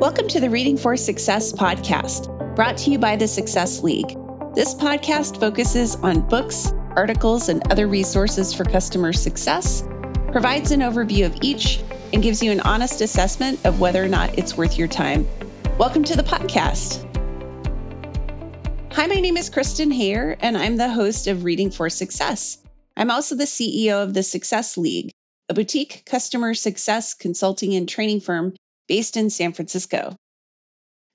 Welcome to the Reading for Success podcast, brought to you by the Success League. This podcast focuses on books, articles, and other resources for customer success, provides an overview of each, and gives you an honest assessment of whether or not it's worth your time. Welcome to the podcast. Hi, my name is Kristen Hayer, and I'm the host of Reading for Success. I'm also the CEO of the Success League, a boutique customer success consulting and training firm based in San Francisco.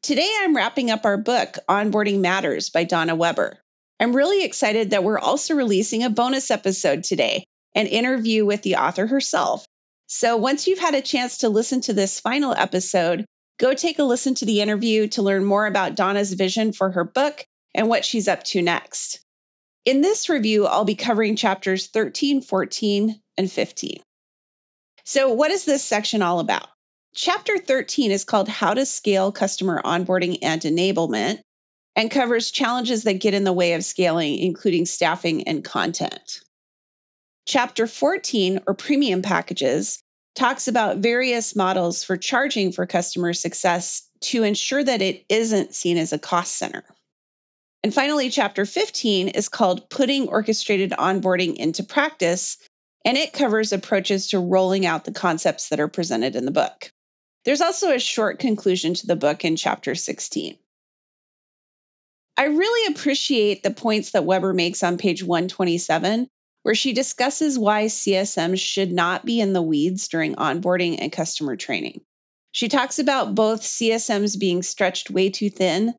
Today, I'm wrapping up our book, Onboarding Matters by Donna Weber. I'm really excited that we're also releasing a bonus episode today, an interview with the author herself. So, once you've had a chance to listen to this final episode, go take a listen to the interview to learn more about Donna's vision for her book and what she's up to next. In this review, I'll be covering chapters 13, 14, and 15. So, what is this section all about? Chapter 13 is called How to Scale Customer Onboarding and Enablement and covers challenges that get in the way of scaling, including staffing and content. Chapter 14, or Premium Packages, talks about various models for charging for customer success to ensure that it isn't seen as a cost center. And finally, chapter 15 is called Putting Orchestrated Onboarding into Practice, and it covers approaches to rolling out the concepts that are presented in the book. There's also a short conclusion to the book in chapter 16. I really appreciate the points that Weber makes on page 127, where she discusses why CSMs should not be in the weeds during onboarding and customer training. She talks about both CSMs being stretched way too thin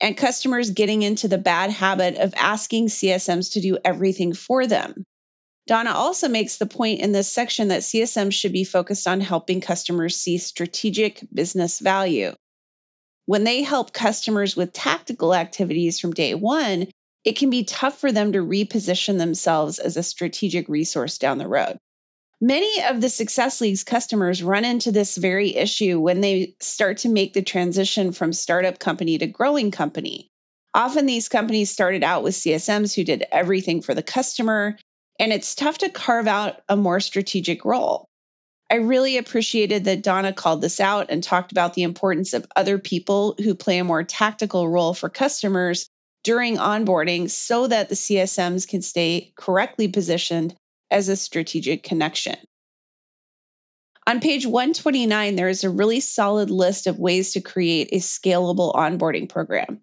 and customers getting into the bad habit of asking CSMs to do everything for them. Donna also makes the point in this section that CSM should be focused on helping customers see strategic business value. When they help customers with tactical activities from day one, it can be tough for them to reposition themselves as a strategic resource down the road. Many of the Success League's customers run into this very issue when they start to make the transition from startup company to growing company. Often these companies started out with CSMs who did everything for the customer and it's tough to carve out a more strategic role. I really appreciated that Donna called this out and talked about the importance of other people who play a more tactical role for customers during onboarding so that the CSMs can stay correctly positioned as a strategic connection. On page 129, there is a really solid list of ways to create a scalable onboarding program.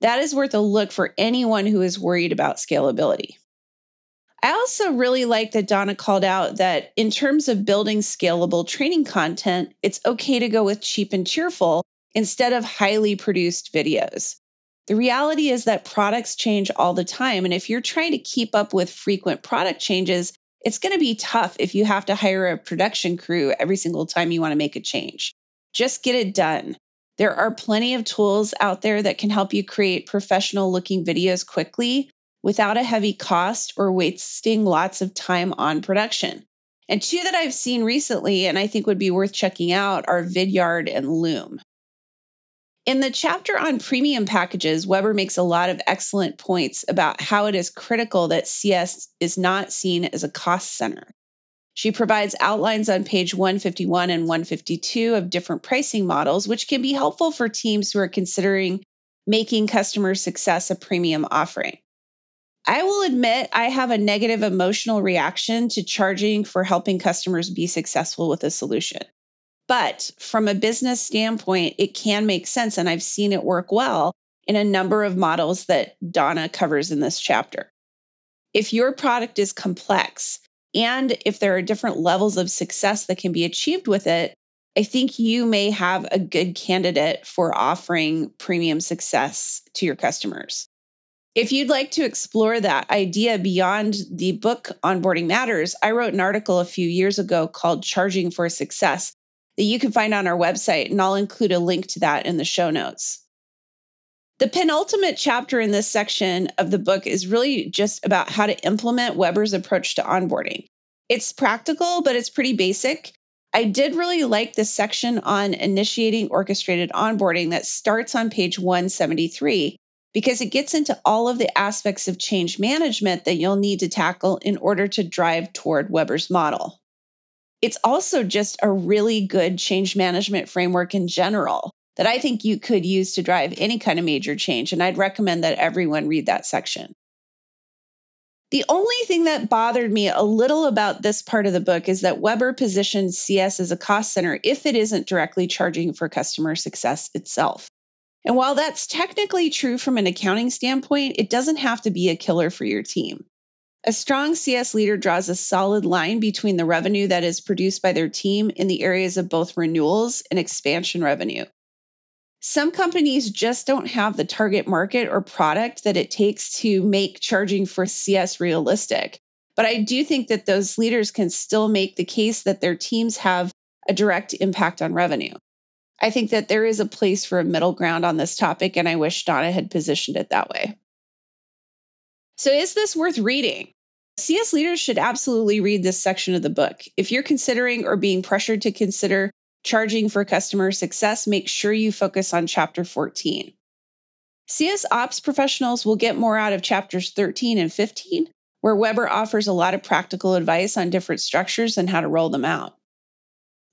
That is worth a look for anyone who is worried about scalability. I also really like that Donna called out that in terms of building scalable training content, it's okay to go with cheap and cheerful instead of highly produced videos. The reality is that products change all the time. And if you're trying to keep up with frequent product changes, it's going to be tough if you have to hire a production crew every single time you want to make a change. Just get it done. There are plenty of tools out there that can help you create professional looking videos quickly without a heavy cost or wasting lots of time on production. And two that I've seen recently and I think would be worth checking out are Vidyard and Loom. In the chapter on premium packages, Weber makes a lot of excellent points about how it is critical that CS is not seen as a cost center. She provides outlines on page 151 and 152 of different pricing models, which can be helpful for teams who are considering making customer success a premium offering. I will admit I have a negative emotional reaction to charging for helping customers be successful with a solution. But from a business standpoint, it can make sense. And I've seen it work well in a number of models that Donna covers in this chapter. If your product is complex and if there are different levels of success that can be achieved with it, I think you may have a good candidate for offering premium success to your customers. If you'd like to explore that idea beyond the book Onboarding Matters, I wrote an article a few years ago called Charging for Success that you can find on our website, and I'll include a link to that in the show notes. The penultimate chapter in this section of the book is really just about how to implement Weber's approach to onboarding. It's practical, but it's pretty basic. I did really like this section on initiating orchestrated onboarding that starts on page 173 because it gets into all of the aspects of change management that you'll need to tackle in order to drive toward Weber's model. It's also just a really good change management framework in general. that I think you could use to drive any kind of major change. And I'd recommend that everyone read that section. The only thing that bothered me a little about this part of the book is that Weber positions CS as a cost center if it isn't directly charging for customer success itself. And while that's technically true from an accounting standpoint, it doesn't have to be a killer for your team. A strong CS leader draws a solid line between the revenue that is produced by their team in the areas of both renewals and expansion revenue. Some companies just don't have the target market or product that it takes to make charging for CS realistic. But I do think that those leaders can still make the case that their teams have a direct impact on revenue. I think that there is a place for a middle ground on this topic, and I wish Donna had positioned it that way. So, is this worth reading? CS leaders should absolutely read this section of the book. If you're considering or being pressured to consider charging for customer success, make sure you focus on chapter 14. CS ops professionals will get more out of chapters 13 and 15, where Weber offers a lot of practical advice on different structures and how to roll them out.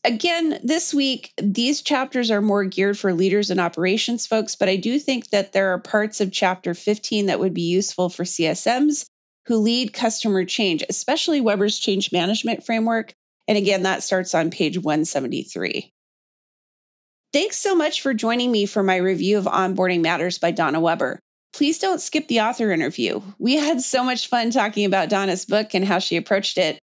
Again, this week, these chapters are more geared for leaders and operations folks, but I do think that there are parts of chapter 15 that would be useful for CSMs who lead customer change, especially Weber's change management framework and again, that starts on page 173. Thanks so much for joining me for my review of Onboarding Matters by Donna Weber. Please don't skip the author interview. We had so much fun talking about Donna's book and how she approached it.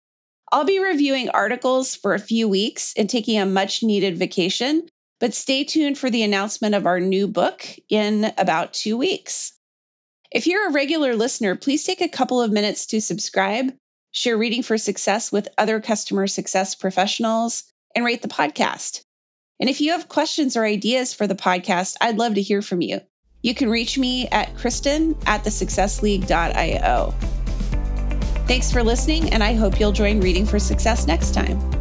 I'll be reviewing articles for a few weeks and taking a much needed vacation, but stay tuned for the announcement of our new book in about two weeks. If you're a regular listener, please take a couple of minutes to subscribe share Reading for Success with other customer success professionals, and rate the podcast. And if you have questions or ideas for the podcast, I'd love to hear from you. You can reach me at Kristen at thesuccessleague.io. Thanks for listening, and I hope you'll join Reading for Success next time.